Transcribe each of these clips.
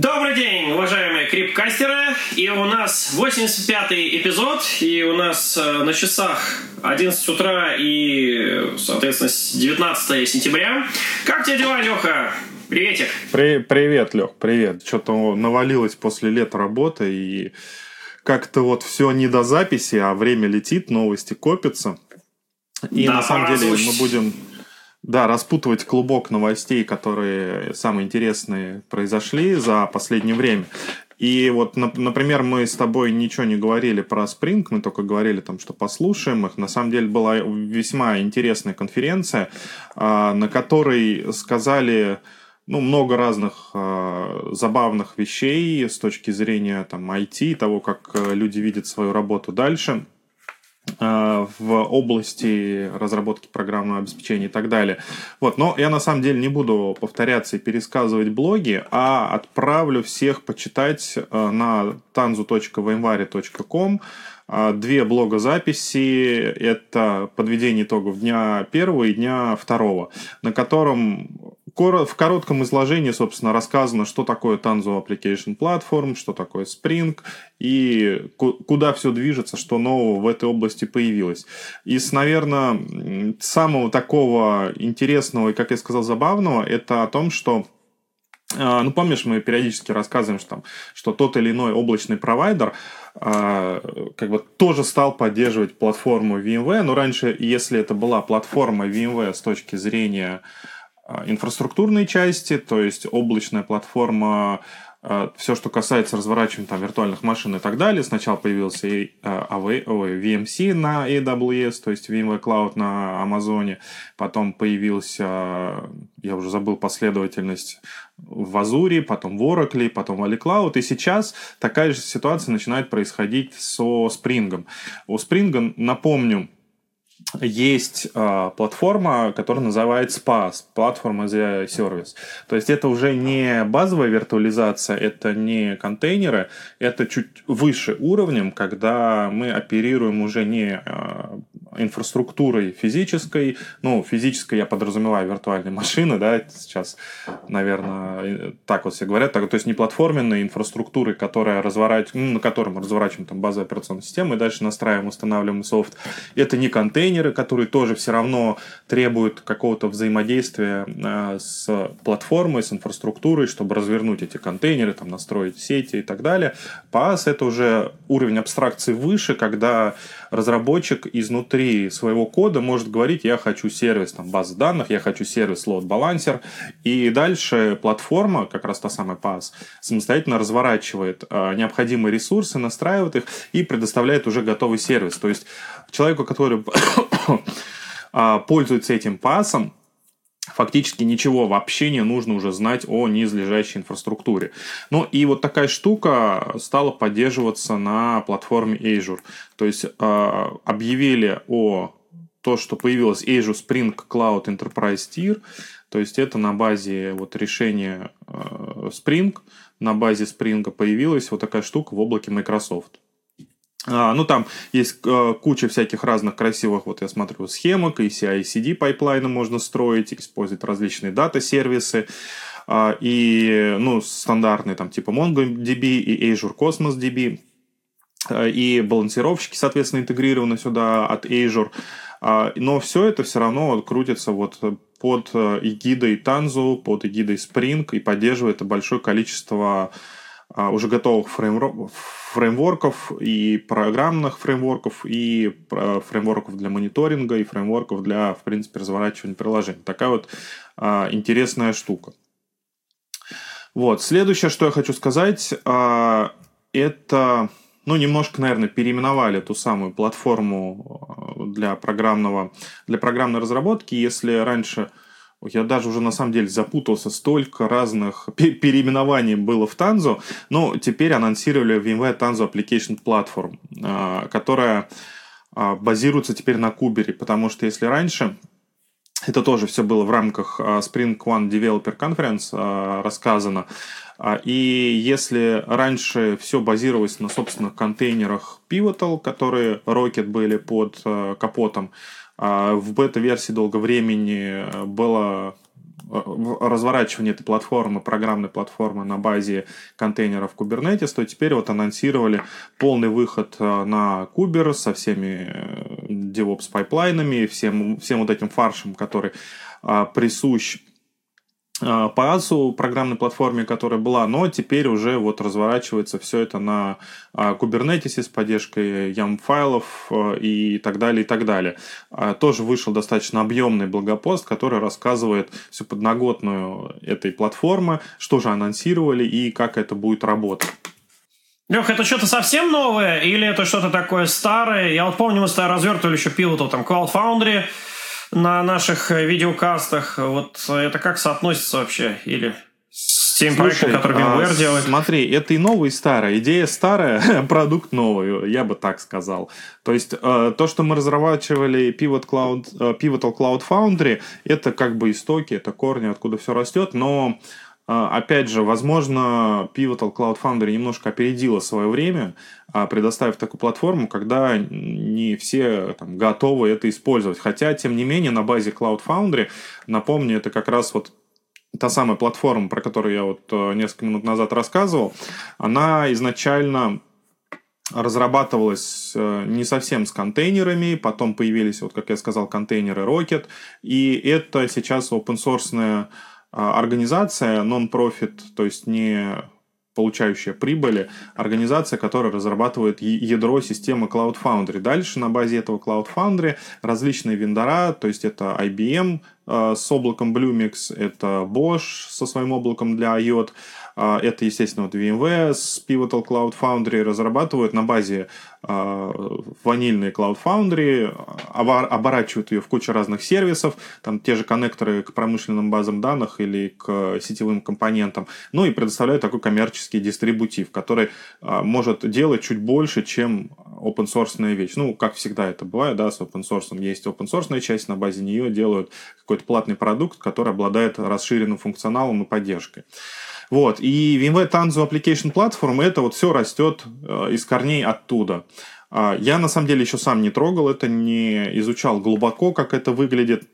Добрый день, уважаемые крипкастеры! И у нас 85-й эпизод, и у нас э, на часах 11 утра и, соответственно, 19 сентября. Как тебе дела, Леха? Приветик! При, привет, Лех, привет. Что-то навалилось после лета работы, и как-то вот все не до записи, а время летит, новости копятся. И да, на самом деле мы будем да, распутывать клубок новостей, которые самые интересные произошли за последнее время. И вот, например, мы с тобой ничего не говорили про Spring, мы только говорили там, что послушаем их. На самом деле была весьма интересная конференция, а, на которой сказали ну, много разных э, забавных вещей с точки зрения там, IT, того, как э, люди видят свою работу дальше. Э, в области разработки программного обеспечения и так далее. Вот. Но я на самом деле не буду повторяться и пересказывать блоги, а отправлю всех почитать э, на tanzu.vmware.com э, две блогозаписи. Это подведение итогов дня первого и дня второго, на котором в коротком изложении, собственно, рассказано, что такое Tanzu Application Platform, что такое Spring и куда все движется, что нового в этой области появилось. Из, наверное, самого такого интересного и, как я сказал, забавного, это о том, что а, ну, помнишь, мы периодически рассказываем, что, там, что тот или иной облачный провайдер а, как бы тоже стал поддерживать платформу VMware, но раньше, если это была платформа VMware с точки зрения инфраструктурной части, то есть облачная платформа, а, все, что касается разворачивания там, виртуальных машин и так далее. Сначала появился а, VMC на AWS, то есть VMware Cloud на Амазоне. Потом появился, я уже забыл последовательность, в Азуре, потом в Oracle, потом в AliCloud. И сейчас такая же ситуация начинает происходить со Spring. У Spring, напомню, есть э, платформа, которая называется PaaS, платформа as a. То есть это уже не базовая виртуализация, это не контейнеры, это чуть выше уровнем, когда мы оперируем уже не э, инфраструктурой физической, ну, физической я подразумеваю виртуальные машины, да, сейчас, наверное, так вот все говорят, так, то есть не платформенной инфраструктурой, которая разворачивает, ну, на которой мы разворачиваем там базовую операционную систему и дальше настраиваем, устанавливаем софт. Это не контейнеры, которые тоже все равно требуют какого-то взаимодействия э, с платформой, с инфраструктурой, чтобы развернуть эти контейнеры, там, настроить сети и так далее. PaaS это уже уровень абстракции выше, когда разработчик изнутри своего кода может говорить, я хочу сервис там, базы данных, я хочу сервис load balancer, и дальше платформа, как раз та самая PaaS, самостоятельно разворачивает э, необходимые ресурсы, настраивает их и предоставляет уже готовый сервис. То есть человеку, который а, пользуется этим пасом, фактически ничего вообще не нужно уже знать о низлежащей инфраструктуре. Ну и вот такая штука стала поддерживаться на платформе Azure. То есть э, объявили о то, что появилась Azure Spring Cloud Enterprise Tier, то есть это на базе вот решения э, Spring, на базе Spring появилась вот такая штука в облаке Microsoft. А, ну, там есть а, куча всяких разных красивых, вот я смотрю, схемок, и CI-CD пайплайны можно строить, использовать различные дата-сервисы, а, и, ну, стандартные, там, типа MongoDB и Azure Cosmos DB, и балансировщики, соответственно, интегрированы сюда от Azure, но все это все равно крутится вот под эгидой Tanzu, под эгидой Spring и поддерживает большое количество уже готовых фреймворков, и программных фреймворков, и э, фреймворков для мониторинга, и фреймворков для, в принципе, разворачивания приложений. Такая вот а, интересная штука. Вот. Следующее, что я хочу сказать, а, это, ну, немножко, наверное, переименовали ту самую платформу а, для, программного, для программной разработки. Если раньше я даже уже на самом деле запутался, столько разных переименований было в Tanzu, но теперь анонсировали VMware Tanzu Application Platform, а, которая а, базируется теперь на Кубере, потому что если раньше это тоже все было в рамках а, Spring One Developer Conference рассказано. И если раньше все базировалось на собственных контейнерах Pivotal, которые Rocket были под капотом, в бета-версии долго времени было разворачивание этой платформы, программной платформы на базе контейнеров Kubernetes, то теперь вот анонсировали полный выход на Kuber со всеми DevOps пайплайнами, всем, всем вот этим фаршем, который присущ а, по ASU программной платформе, которая была, но теперь уже вот разворачивается все это на а, Kubernetes с поддержкой YAM-файлов а, и так далее, и так далее. Тоже вышел достаточно объемный блогопост, который рассказывает всю подноготную этой платформы, что же анонсировали и как это будет работать. Лех, это что-то совсем новое или это что-то такое старое? Я вот помню, мы с тобой развертывали еще пилотов там Cloud Foundry, на наших э, видеокастах. Вот это как соотносится вообще? Или с тем Слушай, проектом, который VMware а, делает? Смотри, это и новый, и старый. Идея старая, продукт новый, я бы так сказал. То есть, э, то, что мы разрабатывали Pivot Cloud, э, Pivotal Cloud Foundry, это как бы истоки, это корни, откуда все растет, но а, опять же, возможно, Pivotal Cloud Foundry немножко опередила свое время, а, предоставив такую платформу, когда не все там, готовы это использовать. Хотя, тем не менее, на базе Cloud Foundry, напомню, это как раз вот та самая платформа, про которую я вот э, несколько минут назад рассказывал, она изначально разрабатывалась э, не совсем с контейнерами, потом появились, вот как я сказал, контейнеры Rocket, и это сейчас open source а, организация non-profit, то есть не получающая прибыли, организация, которая разрабатывает ядро системы Cloud Foundry. Дальше на базе этого Cloud Foundry различные вендора, то есть это IBM э, с облаком Bluemix, это Bosch со своим облаком для IOT, а, это, естественно, вот VMware с Pivotal Cloud Foundry разрабатывают на базе а, ванильной Cloud Foundry, оборачивают ее в кучу разных сервисов, там те же коннекторы к промышленным базам данных или к сетевым компонентам, ну и предоставляют такой коммерческий дистрибутив, который а, может делать чуть больше, чем open source вещь. Ну, как всегда это бывает, да, с open source есть open source часть, на базе нее делают какой-то платный продукт, который обладает расширенным функционалом и поддержкой. Вот. И VMware Tanzu Application Platform, это вот все растет э, из корней оттуда. А, я на самом деле еще сам не трогал это, не изучал глубоко, как это выглядит.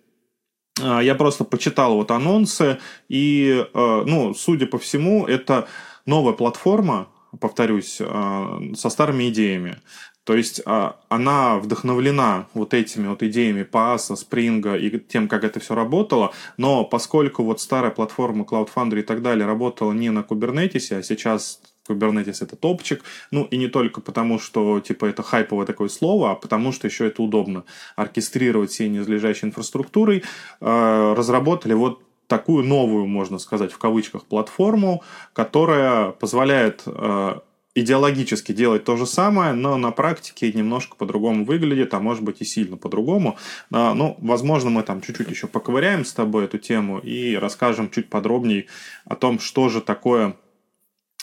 А, я просто почитал вот анонсы, и, э, ну, судя по всему, это новая платформа, повторюсь, э, со старыми идеями. То есть а, она вдохновлена вот этими вот идеями PaaS, Spring и тем, как это все работало, но поскольку вот старая платформа Cloud Foundry и так далее работала не на Kubernetes, а сейчас Kubernetes это топчик, ну и не только потому, что типа это хайповое такое слово, а потому что еще это удобно оркестрировать всей низлежащей инфраструктурой, э, разработали вот такую новую, можно сказать, в кавычках, платформу, которая позволяет э, идеологически делать то же самое, но на практике немножко по-другому выглядит, а может быть и сильно по-другому. А, ну, возможно, мы там чуть-чуть еще поковыряем с тобой эту тему и расскажем чуть подробнее о том, что же такое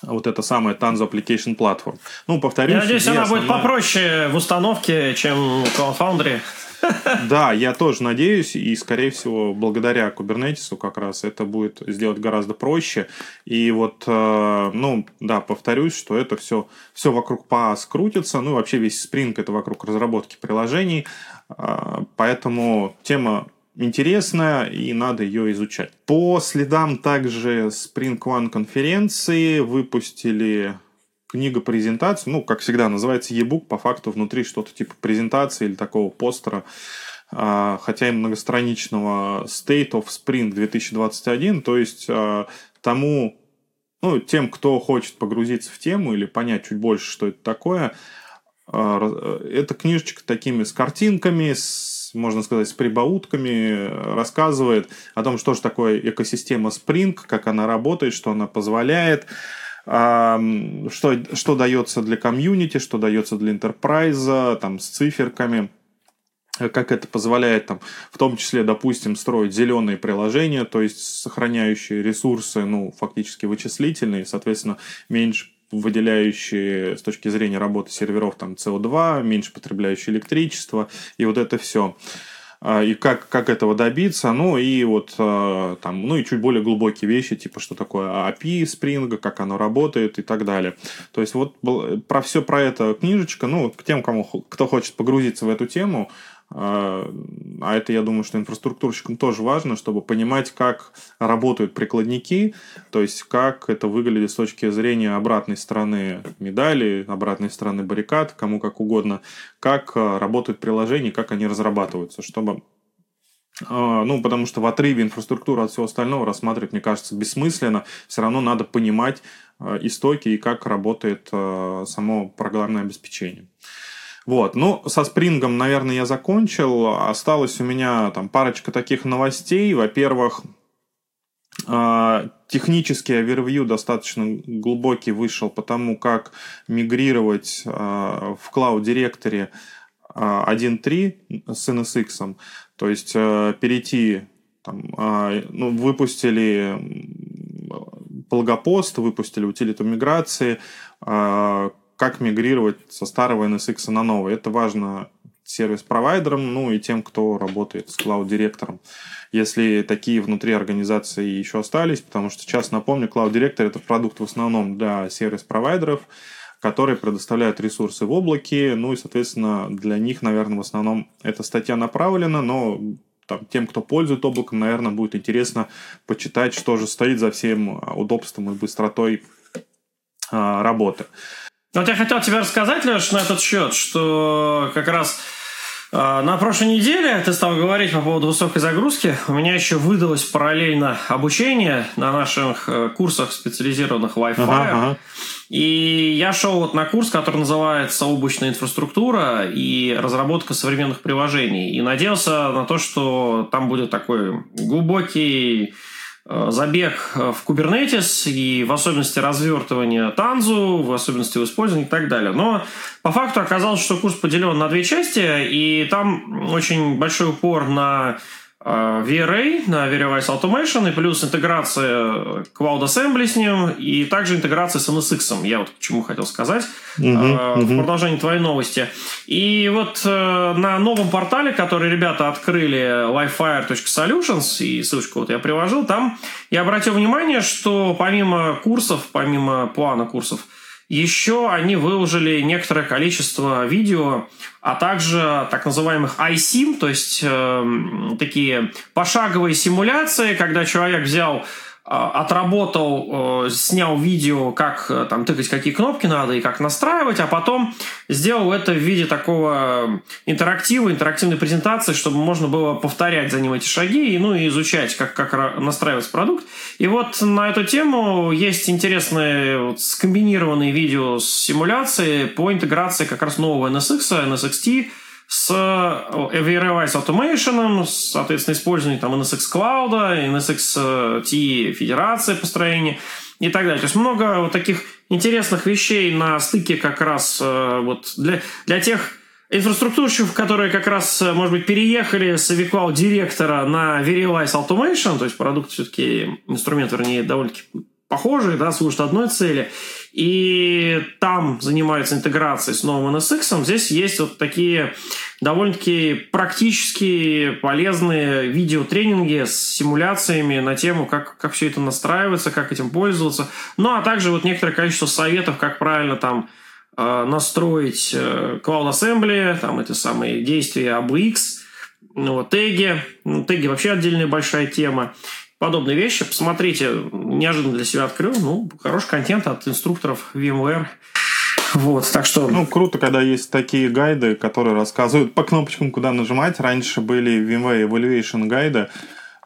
вот это самое Tanzo Application Platform. Ну, повторюсь. Я надеюсь, она будет попроще в установке, чем Cloud Foundry. Да, я тоже надеюсь, и, скорее всего, благодаря Kubernetes как раз это будет сделать гораздо проще. И вот, э, ну, да, повторюсь, что это все, все вокруг PaaS крутится, ну, вообще весь Spring это вокруг разработки приложений, э, поэтому тема интересная, и надо ее изучать. По следам также Spring One конференции выпустили книга-презентация, ну, как всегда, называется e-book, по факту внутри что-то типа презентации или такого постера, а, хотя и многостраничного State of Spring 2021, то есть а, тому, ну, тем, кто хочет погрузиться в тему или понять чуть больше, что это такое, а, эта книжечка такими с картинками, с, можно сказать, с прибаутками рассказывает о том, что же такое экосистема Spring, как она работает, что она позволяет, что, что дается для комьюнити, что дается для интерпрайза, там, с циферками как это позволяет там, в том числе, допустим, строить зеленые приложения, то есть сохраняющие ресурсы, ну, фактически вычислительные, соответственно, меньше выделяющие с точки зрения работы серверов там CO2, меньше потребляющие электричество, и вот это все. А, и как, как этого добиться, ну и вот а, там, ну и чуть более глубокие вещи, типа что такое API Spring, как оно работает и так далее. То есть вот про все про это книжечка, ну, к тем, кому, кто хочет погрузиться в эту тему, а, а это, я думаю, что инфраструктурщикам тоже важно, чтобы понимать, как работают прикладники, то есть как это выглядит с точки зрения обратной стороны медали, обратной стороны баррикад, кому как угодно, как а, работают приложения, как они разрабатываются, чтобы а, ну, потому что в отрыве инфраструктуры от всего остального рассматривать, мне кажется, бессмысленно. Все равно надо понимать истоки и как работает само программное обеспечение. Вот, ну, со спрингом, наверное, я закончил. Осталось у меня там парочка таких новостей. Во-первых, а, технический овервью достаточно глубокий вышел по тому, как мигрировать а, в Directory 1.3 с NSX. То есть перейти, там, ну, выпустили плагопост, выпустили утилиту миграции, как мигрировать со старого NSX на новый. Это важно сервис-провайдерам, ну и тем, кто работает с клауд-директором. Если такие внутри организации еще остались, потому что сейчас, напомню, Director это продукт в основном для сервис-провайдеров, которые предоставляют ресурсы в облаке, ну и, соответственно, для них, наверное, в основном эта статья направлена, но там, тем, кто пользует облаком, наверное, будет интересно почитать, что же стоит за всем удобством и быстротой а, работы. Вот я хотел тебе рассказать, Леш, на этот счет, что как раз э, на прошлой неделе ты стал говорить по поводу высокой загрузки. У меня еще выдалось параллельно обучение на наших э, курсах специализированных Wi-Fi. Ага, ага. И я шел вот на курс, который называется «Облачная инфраструктура и разработка современных приложений». И надеялся на то, что там будет такой глубокий забег э, в Kubernetes и в особенности развертывание Танзу, в особенности в использовании и так далее. Но по факту оказалось, что курс поделен на две части, и там очень большой упор на VRA на Veriwise Automation и плюс интеграция Cloud Assembly с ним и также интеграция с NSX. Я вот к чему хотел сказать uh-huh, uh-huh. в продолжении твоей новости. И вот э, на новом портале, который ребята открыли lifefire.solutions, и ссылочку вот я привожу, там я обратил внимание, что помимо курсов, помимо плана курсов, еще они выложили некоторое количество видео, а также так называемых iSIM, то есть э, такие пошаговые симуляции, когда человек взял отработал, э, снял видео, как э, там тыкать какие кнопки надо и как настраивать, а потом сделал это в виде такого интерактива, интерактивной презентации, чтобы можно было повторять за ним эти шаги и, ну, и изучать, как, как настраивать продукт. И вот на эту тему есть интересные вот, скомбинированные видео с симуляцией по интеграции как раз нового NSX, NSXT, с Everwise Automation, соответственно, использование там NSX Cloud, NSX Федерации построения и так далее. То есть много вот таких интересных вещей на стыке как раз э, вот для, для тех инфраструктурщиков, которые как раз, э, может быть, переехали с vCloud директора на Veriwise Automation, то есть продукт все-таки, инструмент, вернее, довольно-таки похожий, да, служит одной цели – и там занимаются интеграцией с новым NSX. Здесь есть вот такие довольно-таки практические, полезные видеотренинги с симуляциями на тему, как, как все это настраивается, как этим пользоваться. Ну, а также вот некоторое количество советов, как правильно там э, настроить э, Cloud Assembly, там эти самые действия ABX, ну, вот, теги. Ну, теги вообще отдельная большая тема подобные вещи. Посмотрите, неожиданно для себя открыл. Ну, хороший контент от инструкторов VMware. Вот, так что... Ну, круто, когда есть такие гайды, которые рассказывают по кнопочкам, куда нажимать. Раньше были VMware Evaluation гайды,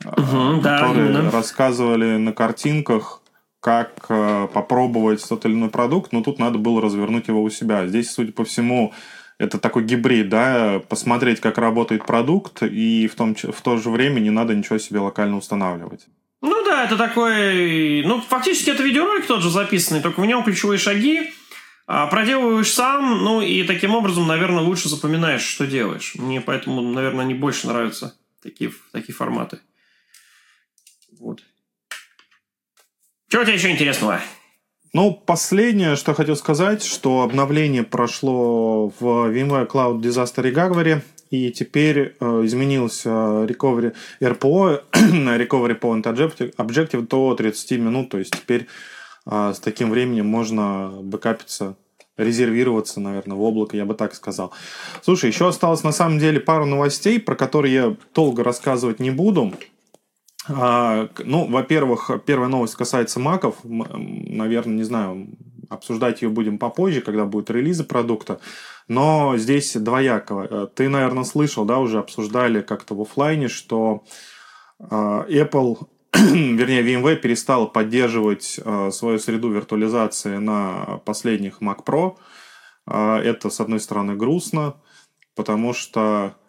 угу, которые да, рассказывали на картинках, как э, попробовать тот или иной продукт, но тут надо было развернуть его у себя. Здесь, судя по всему, это такой гибрид, да, посмотреть, как работает продукт, и в, том, в то же время не надо ничего себе локально устанавливать. Ну да, это такой... Ну, фактически это видеоролик тот же записанный, только в нем ключевые шаги, а, проделываешь сам, ну и таким образом, наверное, лучше запоминаешь, что делаешь. Мне поэтому, наверное, не больше нравятся такие, такие форматы. Вот. Что у тебя еще интересного? Ну, последнее, что хотел сказать, что обновление прошло в VMware Cloud Disaster Recovery, и теперь э, изменился recovery RPO на Recovery Point Objective, objective до 30 минут, то есть теперь э, с таким временем можно бэкапиться резервироваться, наверное, в облако, я бы так сказал. Слушай, еще осталось на самом деле пару новостей, про которые я долго рассказывать не буду. А, ну, во-первых, первая новость касается маков. Наверное, не знаю, обсуждать ее будем попозже, когда будет релизы продукта. Но здесь двояко. Э, ты, наверное, слышал, да, уже обсуждали как-то в офлайне, что а, Apple, вернее, VMware перестал поддерживать а, свою среду виртуализации на последних Mac Pro. Это, с одной стороны, грустно, потому что Э,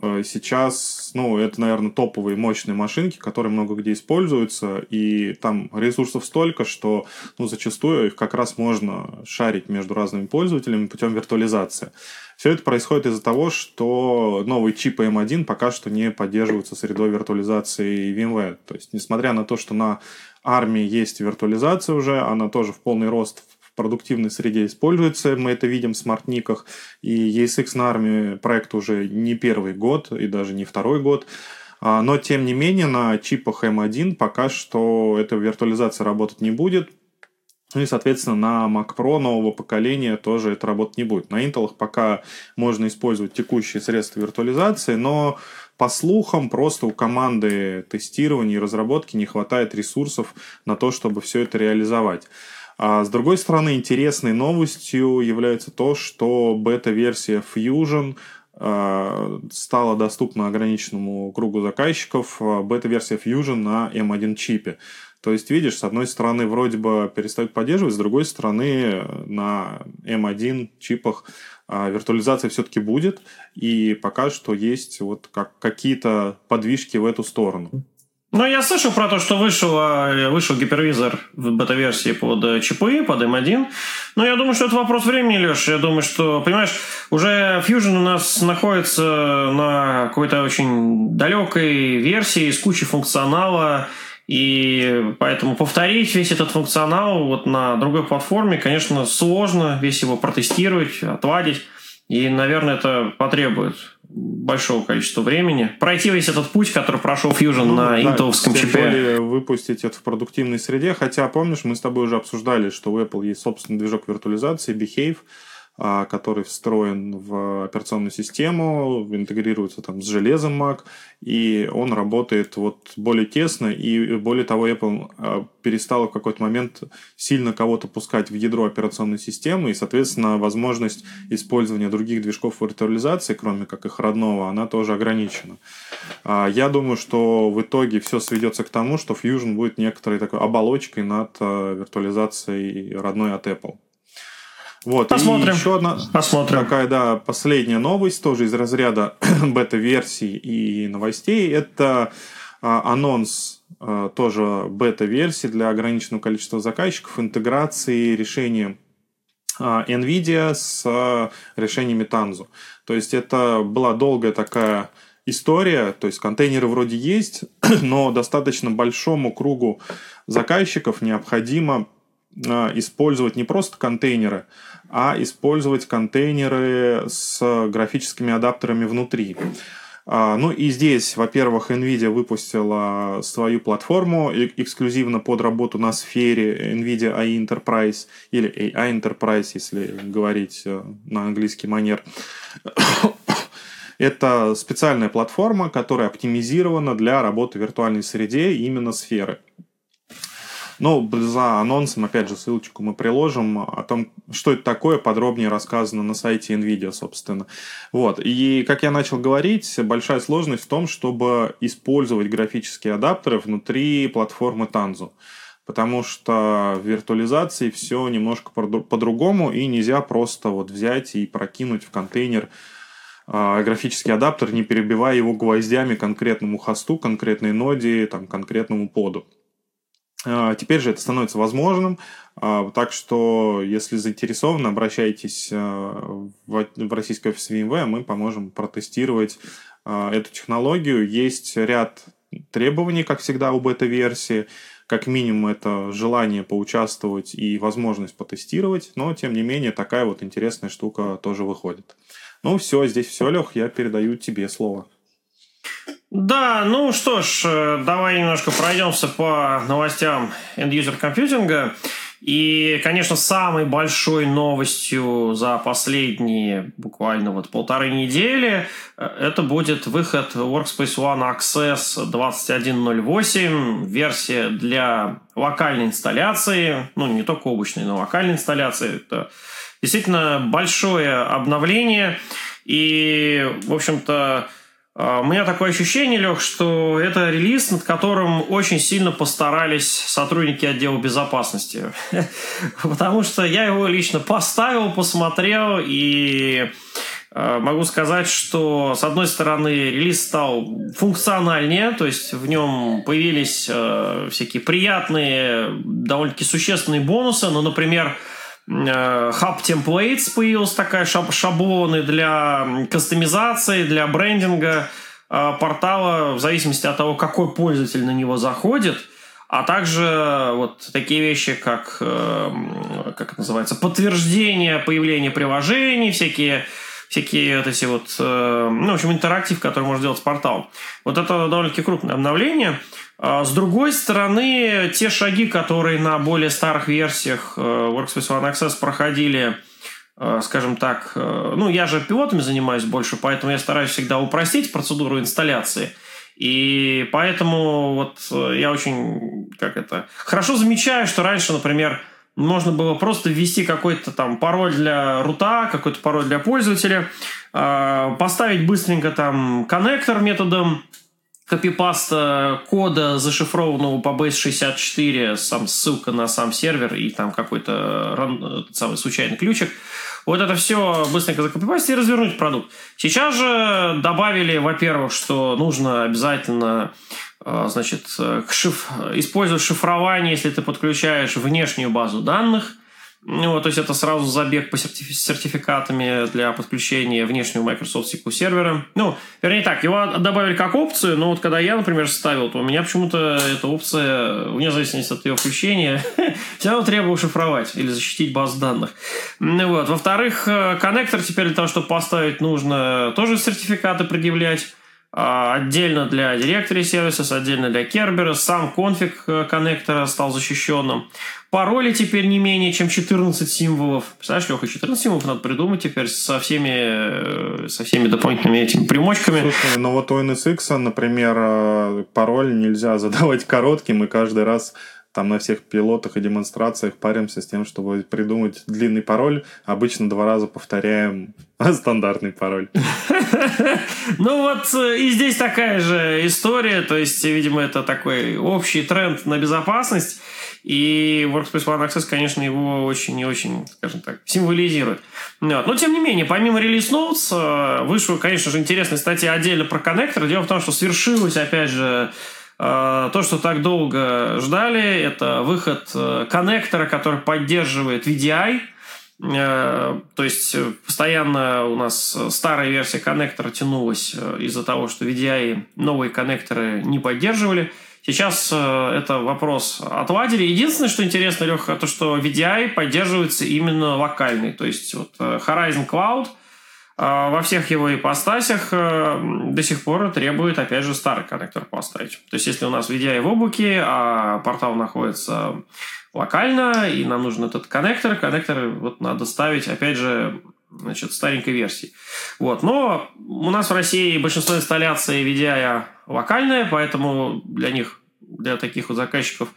сейчас, ну, это, наверное, топовые мощные машинки, которые много где используются, и там ресурсов столько, что, ну, зачастую их как раз можно шарить между разными пользователями путем виртуализации. Все это происходит из-за того, что новые чипы M1 пока что не поддерживаются средой виртуализации VMware. То есть, несмотря на то, что на армии есть виртуализация уже, она тоже в полный рост продуктивной среде используется. Мы это видим в смартниках. И ESX на армии проект уже не первый год и даже не второй год. А, но, тем не менее, на чипах M1 пока что эта виртуализация работать не будет. Ну и, соответственно, на Mac Pro нового поколения тоже это работать не будет. На Intel пока можно использовать текущие средства виртуализации, но по слухам, просто у команды тестирования и разработки не хватает ресурсов на то, чтобы все это реализовать. А с другой стороны, интересной новостью является то, что бета-версия Fusion а, стала доступна ограниченному кругу заказчиков. А, бета-версия Fusion на M1 чипе. То есть, видишь, с одной стороны, вроде бы перестают поддерживать, с другой стороны, на M1 чипах виртуализация все-таки будет, и пока что есть вот как какие-то подвижки в эту сторону. Ну, я слышал про то, что вышел, а, вышел гипервизор в бета-версии под э, ЧПИ, под M1. Но я думаю, что это вопрос времени, Леш. Я думаю, что, понимаешь, уже Fusion у нас находится на какой-то очень далекой версии с кучей функционала. И поэтому повторить весь этот функционал вот на другой платформе, конечно, сложно весь его протестировать, отвадить. И, наверное, это потребует большого количества времени. Пройти весь этот путь, который прошел Fusion ну, на да, интеловском чипе. более выпустить это в продуктивной среде. Хотя, помнишь, мы с тобой уже обсуждали, что у Apple есть собственный движок виртуализации, Behave, который встроен в операционную систему, интегрируется там с железом Mac, и он работает вот более тесно, и более того, Apple а, перестала в какой-то момент сильно кого-то пускать в ядро операционной системы, и, соответственно, возможность использования других движков виртуализации, кроме как их родного, она тоже ограничена. А, я думаю, что в итоге все сведется к тому, что Fusion будет некоторой такой оболочкой над виртуализацией родной от Apple. Вот. Посмотрим. И еще одна Посмотрим. такая, да, последняя новость, тоже из разряда бета-версий и новостей. Это а, анонс а, тоже бета-версии для ограниченного количества заказчиков, интеграции решения а, NVIDIA с а, решениями Tanzu. То есть это была долгая такая история, то есть контейнеры вроде есть, но достаточно большому кругу заказчиков необходимо использовать не просто контейнеры, а использовать контейнеры с графическими адаптерами внутри. А, ну и здесь, во-первых, NVIDIA выпустила свою платформу эксклюзивно под работу на сфере NVIDIA AI Enterprise или AI Enterprise, если говорить э, на английский манер. Это специальная платформа, которая оптимизирована для работы в виртуальной среде именно сферы. Ну, за анонсом, опять же, ссылочку мы приложим о том, что это такое, подробнее рассказано на сайте NVIDIA, собственно. Вот. И, как я начал говорить, большая сложность в том, чтобы использовать графические адаптеры внутри платформы Tanzu. Потому что в виртуализации все немножко по-другому, и нельзя просто вот взять и прокинуть в контейнер а, графический адаптер, не перебивая его гвоздями конкретному хосту, конкретной ноде, там, конкретному поду. А, теперь же это становится возможным, а, так что, если заинтересованы, обращайтесь а, в российский офис VMware, мы поможем протестировать эту технологию. Есть ряд требований, как всегда, у бета-версии. Как минимум, это желание поучаствовать и возможность потестировать, но, тем не менее, такая вот интересная штука тоже выходит. Ну, все, здесь все, Лех, я передаю тебе слово. Да, ну что ж, э, давай немножко пройдемся по новостям end-user компьютинга. И, конечно, самой большой новостью за последние буквально вот полторы недели э, это будет выход Workspace ONE Access 21.08, версия для локальной инсталляции, ну, не только облачной, но локальной инсталляции. Это действительно большое обновление. И, в общем-то, у меня такое ощущение, Лех, что это релиз, над которым очень сильно постарались сотрудники отдела безопасности. Потому что я его лично поставил, посмотрел и а, могу сказать, что, с одной стороны, релиз стал функциональнее, то есть в нем появились э, всякие приятные, довольно-таки существенные бонусы. Ну, например, Э, Hub Templates появилась такая, шаб шаблоны для кастомизации, для брендинга э, портала в зависимости от того, какой пользователь на него заходит. А также вот такие вещи, как, э, как это называется, подтверждение появления приложений, всякие всякие вот эти вот, ну, в общем, интерактив, который можно сделать с порталом. Вот это довольно-таки крупное обновление – с другой стороны, те шаги, которые на более старых версиях э, Workspace ONE Access проходили, э, скажем так, э, ну, я же пилотами занимаюсь больше, поэтому я стараюсь всегда упростить процедуру инсталляции. И поэтому вот я очень, как это, хорошо замечаю, что раньше, например, можно было просто ввести какой-то там пароль для рута, какой-то пароль для пользователя, поставить быстренько там коннектор методом копипаста кода, зашифрованного по Base64, сам ссылка на сам сервер и там какой-то самый случайный ключик. Вот это все быстренько закопипастить и развернуть продукт. Сейчас же добавили, во-первых, что нужно обязательно э, значит, к шиф... использовать шифрование, если ты подключаешь внешнюю базу данных – ну, то есть это сразу забег по сертификатами для подключения внешнего Microsoft SQL сервера. Ну, вернее так, его добавили как опцию, но вот когда я, например, ставил, то у меня почему-то эта опция, вне зависимости от ее включения, все равно требовала шифровать или защитить базу данных. Ну, вот. Во-вторых, э, коннектор теперь для того, чтобы поставить, нужно тоже сертификаты предъявлять. А, отдельно для Directory Services, отдельно для Kerberos. Сам конфиг э, коннектора стал защищенным. Пароли теперь не менее чем 14 символов. Представляешь, Леха, 14 символов надо придумать теперь со всеми, э, со всеми дополнительными этими примочками. Слушай, ну вот у NSX, например, э, пароль нельзя задавать коротким, и каждый раз там на всех пилотах и демонстрациях паримся с тем, чтобы придумать длинный пароль. Обычно два раза повторяем стандартный пароль. Ну вот э, и здесь такая же история. То есть, видимо, это такой общий тренд на безопасность. И Workspace ONE Access, конечно, его очень и очень, скажем так, символизирует. Но, тем не менее, помимо релиз Notes, э, вышла, конечно же, интересная статья отдельно про коннектор. Дело в том, что свершилось, опять же, то, что так долго ждали, это выход коннектора, который поддерживает VDI – Э, то есть э, постоянно у нас старая версия коннектора тянулась э, из-за того, что VDI новые коннекторы не поддерживали. Сейчас это вопрос отладили. Единственное, что интересно, Леха, то, что VDI поддерживается именно локальный. То есть вот Horizon Cloud во всех его ипостасях до сих пор требует, опять же, старый коннектор поставить. То есть если у нас VDI в облаке, а портал находится локально, и нам нужен этот коннектор. Коннектор вот надо ставить, опять же, значит, старенькой версии. Вот. Но у нас в России большинство инсталляций VDI локальные, поэтому для них, для таких вот заказчиков,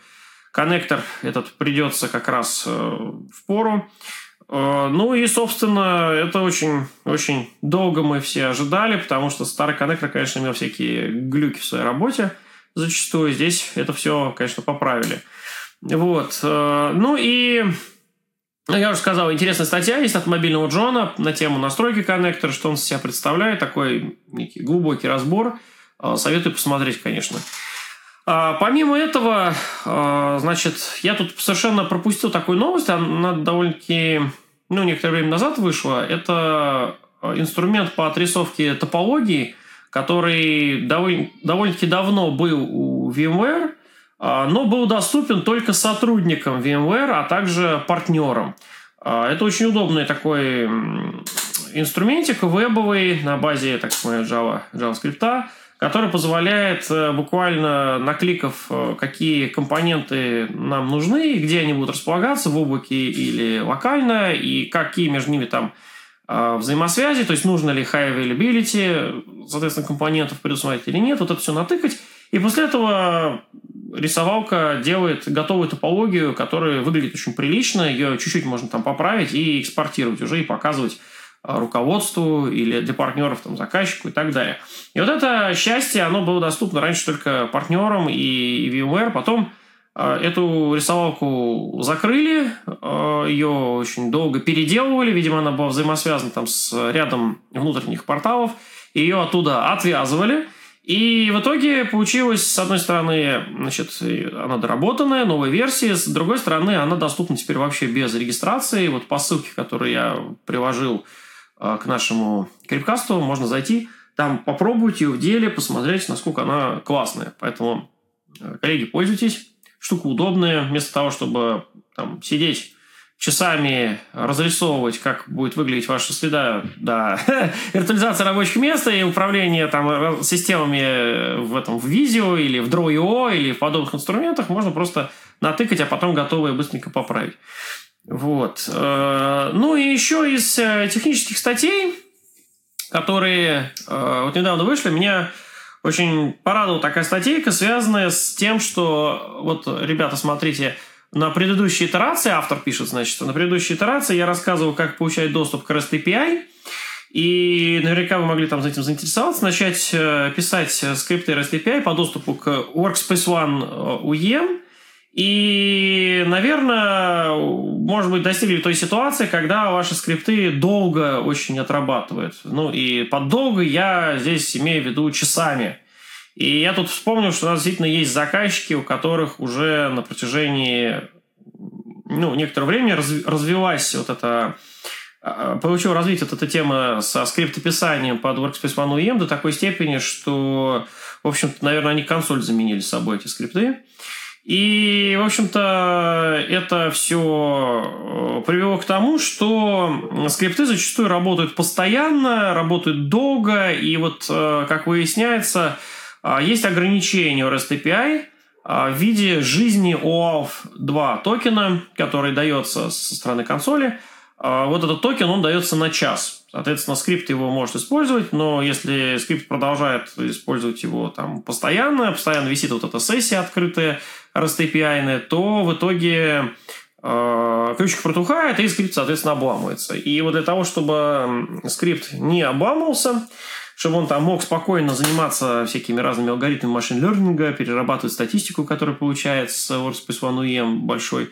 коннектор этот придется как раз э, в пору. Э, ну и, собственно, это очень, очень долго мы все ожидали, потому что старый коннектор, конечно, имел всякие глюки в своей работе зачастую. Здесь это все, конечно, поправили. Вот. Э, ну и ну, я уже сказал, интересная статья есть от мобильного Джона на тему настройки коннектора, что он из себя представляет, такой некий глубокий разбор. Э, советую посмотреть, конечно. А, помимо этого, э, значит, я тут совершенно пропустил такую новость, она довольно-таки, ну, некоторое время назад вышла. Это инструмент по отрисовке топологии, который довольно-таки давно был у VMware, а, но был доступен только сотрудникам VMware, а также партнерам. А, это очень удобный такой инструментик вебовый на базе, так сказать, Java, JavaScript, который позволяет э, буквально накликав, э, какие компоненты нам нужны, где они будут располагаться в облаке или локально, и какие между ними там э, взаимосвязи, то есть нужно ли high availability, соответственно, компонентов предусмотреть или нет, вот это все натыкать. И после этого рисовалка делает готовую топологию, которая выглядит очень прилично, ее чуть-чуть можно там поправить и экспортировать уже и показывать руководству или для партнеров, там, заказчику и так далее. И вот это счастье, оно было доступно раньше только партнерам и VMware. Потом э, эту рисовалку закрыли, э, ее очень долго переделывали, видимо, она была взаимосвязана там с рядом внутренних порталов, ее оттуда отвязывали, и в итоге получилось, с одной стороны, значит, она доработанная, новая версия, с другой стороны, она доступна теперь вообще без регистрации. Вот по ссылке, которую я приложил Э, к нашему крипкасту, можно зайти, там попробовать ее в деле, посмотреть, насколько она классная. Поэтому, э, коллеги, пользуйтесь. Штука удобная. Вместо того, чтобы там, сидеть часами разрисовывать, как будет выглядеть ваша среда, да, виртуализация рабочих мест и управление там э, системами в этом в видео или в Draw.io или в подобных инструментах можно просто натыкать, а потом готовые быстренько поправить. Вот. Э, ну и еще из э, технических статей, которые э, вот недавно вышли, меня очень порадовала такая статейка, связанная с тем, что вот, ребята, смотрите, на предыдущей итерации, автор пишет, значит, на предыдущей итерации я рассказывал, как получать доступ к REST API, и наверняка вы могли там за этим заинтересоваться, начать писать скрипты REST API по доступу к Workspace ONE UEM, и, наверное, может быть, достигли той ситуации, когда ваши скрипты долго очень отрабатывают. Ну, и под долго я здесь имею в виду часами. И я тут вспомнил, что у нас действительно есть заказчики, у которых уже на протяжении ну, некоторого времени развилась вот эта а, получил развитие вот эта тема со скриптописанием под Workspace ONE UEM до такой степени, что, в общем-то, наверное, они консоль заменили собой, эти скрипты. И, в общем-то, это все э, привело к тому, что скрипты зачастую работают постоянно, работают долго, и вот, э, как выясняется, э, есть ограничения у REST API в виде жизни OAuth 2 токена, который дается со стороны консоли. Вот этот токен, он дается на час. Соответственно, скрипт его может использовать, но если скрипт продолжает использовать его там постоянно, постоянно висит вот эта сессия открытая, REST API, то в итоге э, ключик протухает, и скрипт, соответственно, обламывается. И вот для того, чтобы скрипт не обламывался, чтобы он там мог спокойно заниматься всякими разными алгоритмами machine learning а, перерабатывать статистику, которая получается с Workspace ONE UEM большой,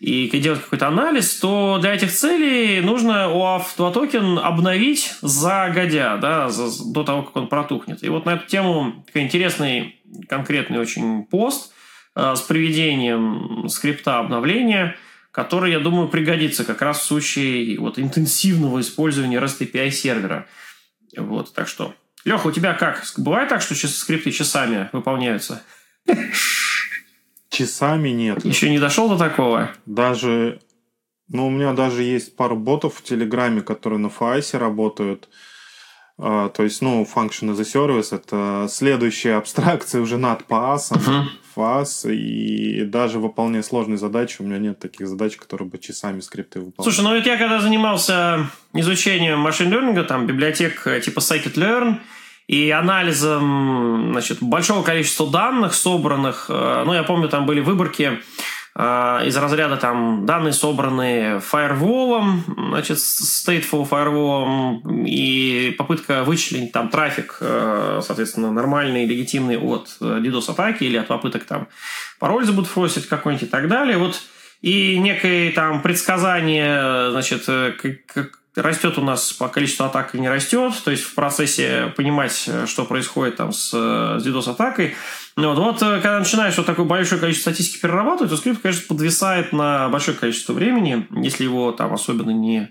и делать какой-то анализ, то для этих целей нужно OAuth 2 токен обновить загодя, да, за, до того, как он протухнет. И вот на эту тему интересный конкретный очень пост с приведением скрипта обновления, который, я думаю, пригодится как раз в случае вот, интенсивного использования REST API сервера. Вот, так что, Леха, у тебя как? Бывает так, что скрипты часами выполняются? Часами нет. Еще не дошел до такого? Даже, ну, у меня даже есть пару ботов в Телеграме, которые на FAS работают. А, то есть, ну, function as a service — это следующая абстракция уже над PaaS. Uh-huh фаз, и даже выполняя сложные задачи, у меня нет таких задач, которые бы часами скрипты выполняли. Слушай, ну вот я когда занимался изучением машин-лернинга, там библиотек э, типа scikit-learn, и анализом значит, большого количества данных собранных, э, ну, я помню, там были выборки из разряда там данные собраны фаерволом, значит, stateful firewall, и попытка вычислить там трафик, э, соответственно, нормальный, легитимный от э, DDoS-атаки или от попыток там пароль забутфросить какой-нибудь и так далее. Вот и некое там предсказание, значит, э, растет у нас по количеству атак и не растет, то есть в процессе понимать, что происходит там с, с DDoS-атакой. Вот, вот когда начинаешь вот такое большое количество статистики перерабатывать, то скрипт, конечно, подвисает на большое количество времени, если его там особенно не,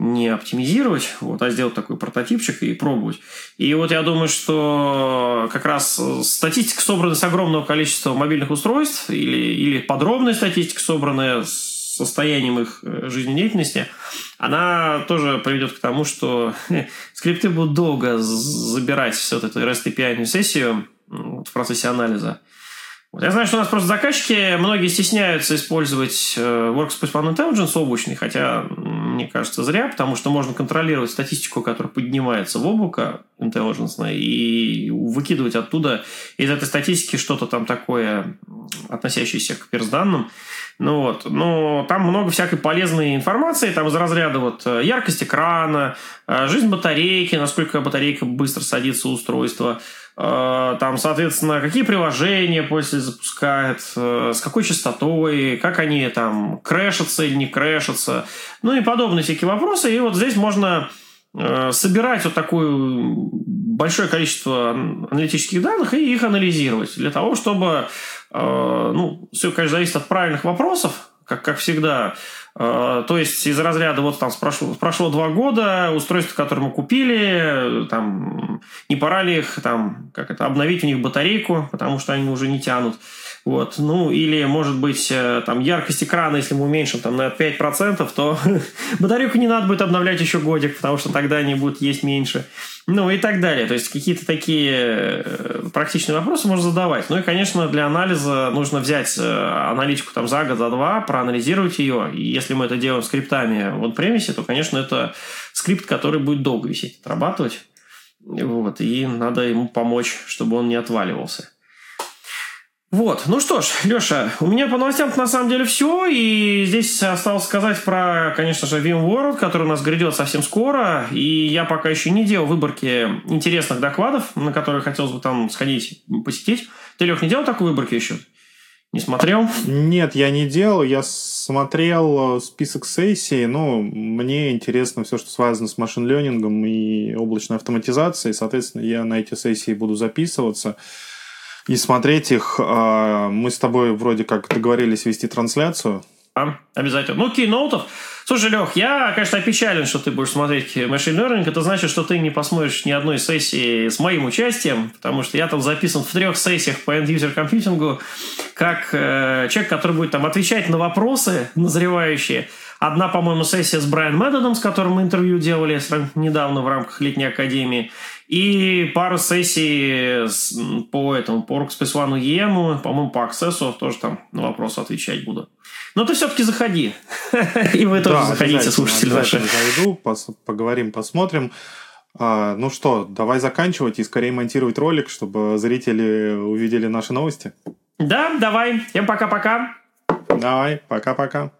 не оптимизировать, вот, а сделать такой прототипчик и пробовать. И вот я думаю, что как раз статистика собрана с огромного количества мобильных устройств или, или подробная статистика собранная с состоянием их э, жизнедеятельности, она тоже приведет к тому, что скрипты будут долго забирать всю эту REST API сессию в процессе анализа. Вот. Я знаю, что у нас просто заказчики, многие стесняются использовать э, Workspace ONE Intelligence облачный, хотя, мне кажется, зря, потому что можно контролировать статистику, которая поднимается в облако Intelligence, и выкидывать оттуда из этой статистики что-то там такое, относящееся к перс-данным. Ну вот, но там много всякой полезной информации, там из разряда вот э, яркость экрана, э, жизнь батарейки, насколько батарейка быстро садится у устройства, Э, там, соответственно, какие приложения после запускает, с какой частотой, как они там крэшатся или не крэшатся, ну и подобные всякие вопросы. И вот здесь можно собирать вот такое большое количество аналитических данных и их анализировать для того, чтобы, ну, все, конечно, зависит от правильных вопросов, как, как всегда, Э, то есть из разряда вот там прошло, прошло два года, устройство, которое мы купили, там не пора ли их там как это обновить у них батарейку, потому что они уже не тянут. Вот. Ну, или, может быть, э, там яркость экрана, если мы уменьшим там, на 5%, то батарейку не надо будет обновлять еще годик, потому что тогда они будут есть меньше. Ну, и так далее. То есть, какие-то такие э, практичные вопросы можно задавать. Ну, и, конечно, для анализа нужно взять э, аналитику там за год, за два, проанализировать ее. И если мы это делаем скриптами в on то, конечно, это скрипт, который будет долго висеть, отрабатывать. Вот, и надо ему помочь, чтобы он не отваливался. Вот, ну что ж, Леша, у меня по новостям на самом деле все, и здесь осталось сказать про, конечно же, VMworld, который у нас грядет совсем скоро, и я пока еще не делал выборки интересных докладов, на которые хотелось бы там сходить, посетить. Ты, Лех, не делал такой выборки еще? Не смотрел? Нет, я не делал. Я смотрел список сессий. Ну, мне интересно все, что связано с машин-ленингом и облачной автоматизацией. Соответственно, я на эти сессии буду записываться и смотреть их. А, мы с тобой вроде как договорились вести трансляцию. А, обязательно. Ну, кейноутов. Слушай, Лех, я, конечно, опечален, что ты будешь смотреть Machine Learning. Это значит, что ты не посмотришь ни одной сессии с моим участием, потому что я там записан в трех сессиях по end-user компьютингу как э, человек, который будет там отвечать на вопросы назревающие. Одна, по-моему, сессия с Брайан Мэддоном, с которым мы интервью делали недавно в рамках летней академии. И пару сессий по этому, по Workspace ONE EM, по-моему, по Access тоже там на вопросы отвечать буду. Но ты все-таки заходи. И вы тоже заходите, слушатели наши. Зайду, поговорим, посмотрим. А, ну что, давай заканчивать и скорее монтировать ролик, чтобы зрители увидели наши новости. Да, давай. Всем пока-пока. Давай, пока-пока.